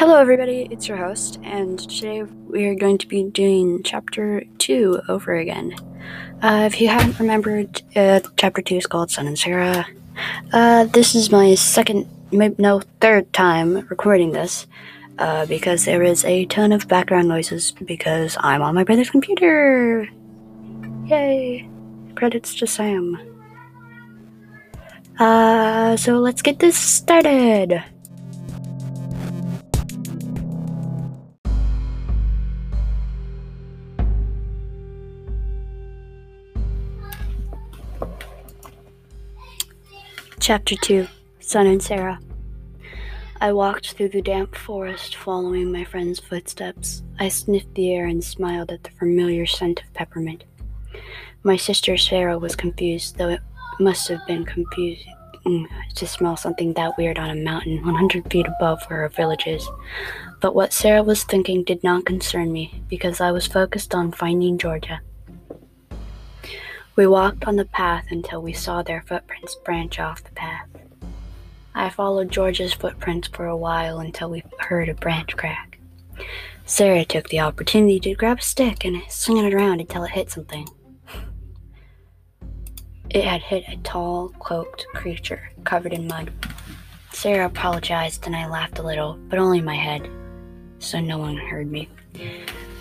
Hello, everybody, it's your host, and today we are going to be doing chapter 2 over again. Uh, if you haven't remembered, uh, chapter 2 is called Sun and Sarah. Uh, this is my second, maybe no, third time recording this, uh, because there is a ton of background noises because I'm on my brother's computer. Yay! Credits to Sam. Uh, so let's get this started. Chapter 2 Son and Sarah. I walked through the damp forest following my friend's footsteps. I sniffed the air and smiled at the familiar scent of peppermint. My sister Sarah was confused, though it must have been confusing mm, to smell something that weird on a mountain 100 feet above where our village is. But what Sarah was thinking did not concern me because I was focused on finding Georgia. We walked on the path until we saw their footprints branch off the path. I followed Georgia's footprints for a while until we heard a branch crack. Sarah took the opportunity to grab a stick and swing it around until it hit something. It had hit a tall, cloaked creature covered in mud. Sarah apologized and I laughed a little, but only my head, so no one heard me.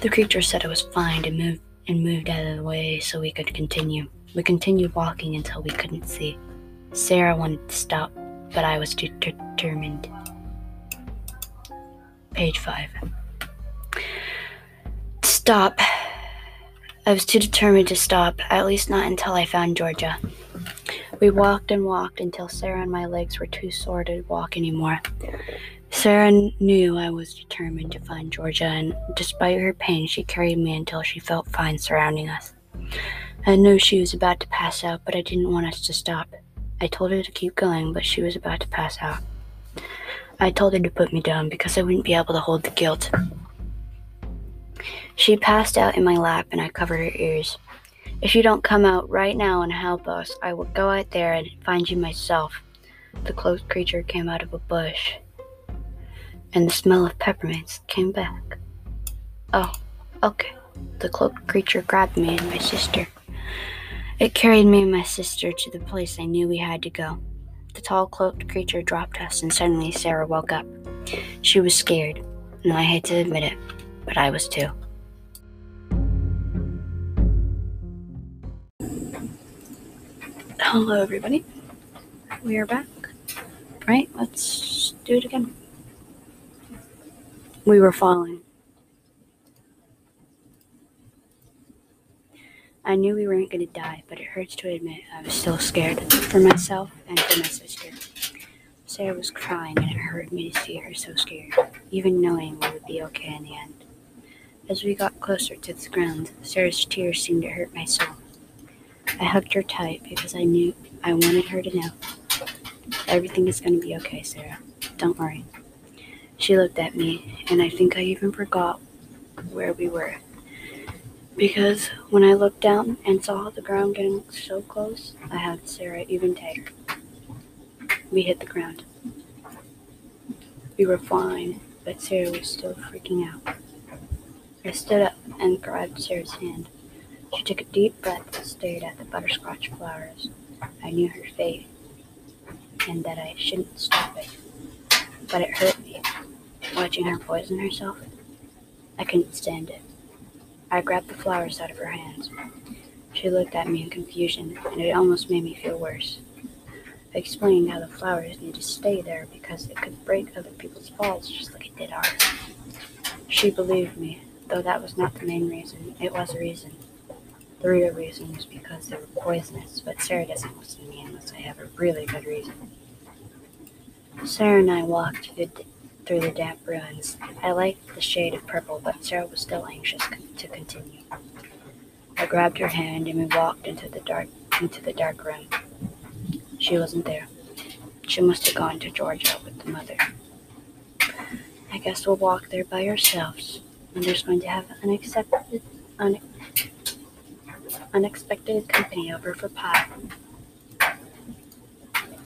The creature said it was fine and moved and moved out of the way so we could continue. We continued walking until we couldn't see. Sarah wanted to stop, but I was too determined. Page 5. Stop. I was too determined to stop, at least not until I found Georgia. We walked and walked until Sarah and my legs were too sore to walk anymore. Sarah knew I was determined to find Georgia, and despite her pain, she carried me until she felt fine surrounding us. I knew she was about to pass out, but I didn't want us to stop. I told her to keep going, but she was about to pass out. I told her to put me down because I wouldn't be able to hold the guilt. She passed out in my lap, and I covered her ears. If you don't come out right now and help us, I will go out there and find you myself. The closed creature came out of a bush and the smell of peppermints came back. Oh, okay. The cloaked creature grabbed me and my sister. It carried me and my sister to the place I knew we had to go. The tall cloaked creature dropped us, and suddenly Sarah woke up. She was scared, and I hate to admit it, but I was too. Hello, everybody. We are back. Right, let's do it again. We were falling. I knew we weren't going to die, but it hurts to admit I was still scared for myself and for my sister. Sarah was crying, and it hurt me to see her so scared, even knowing we would be okay in the end. As we got closer to the ground, Sarah's tears seemed to hurt my soul. I hugged her tight because I knew I wanted her to know. Everything is going to be okay, Sarah. Don't worry. She looked at me, and I think I even forgot where we were. Because when I looked down and saw the ground getting so close, I had Sarah even take. We hit the ground. We were fine, but Sarah was still freaking out. I stood up and grabbed Sarah's hand. She took a deep breath and stared at the butterscotch flowers. I knew her fate and that I shouldn't stop it, but it hurt me watching her poison herself. I couldn't stand it. I grabbed the flowers out of her hands. She looked at me in confusion, and it almost made me feel worse. I explained how the flowers need to stay there because it could break other people's falls just like it did ours. She believed me, though that was not the main reason. It was a reason. The real reason was because they were poisonous, but Sarah doesn't listen to me unless I have a really good reason. Sarah and I walked through the damp ruins. I liked the shade of purple, but Sarah was still anxious to continue. I grabbed her hand and we walked into the dark into the dark room. She wasn't there. She must have gone to Georgia with the mother. I guess we'll walk there by ourselves. Mother's going to have unexpected, une, unexpected company over for pie.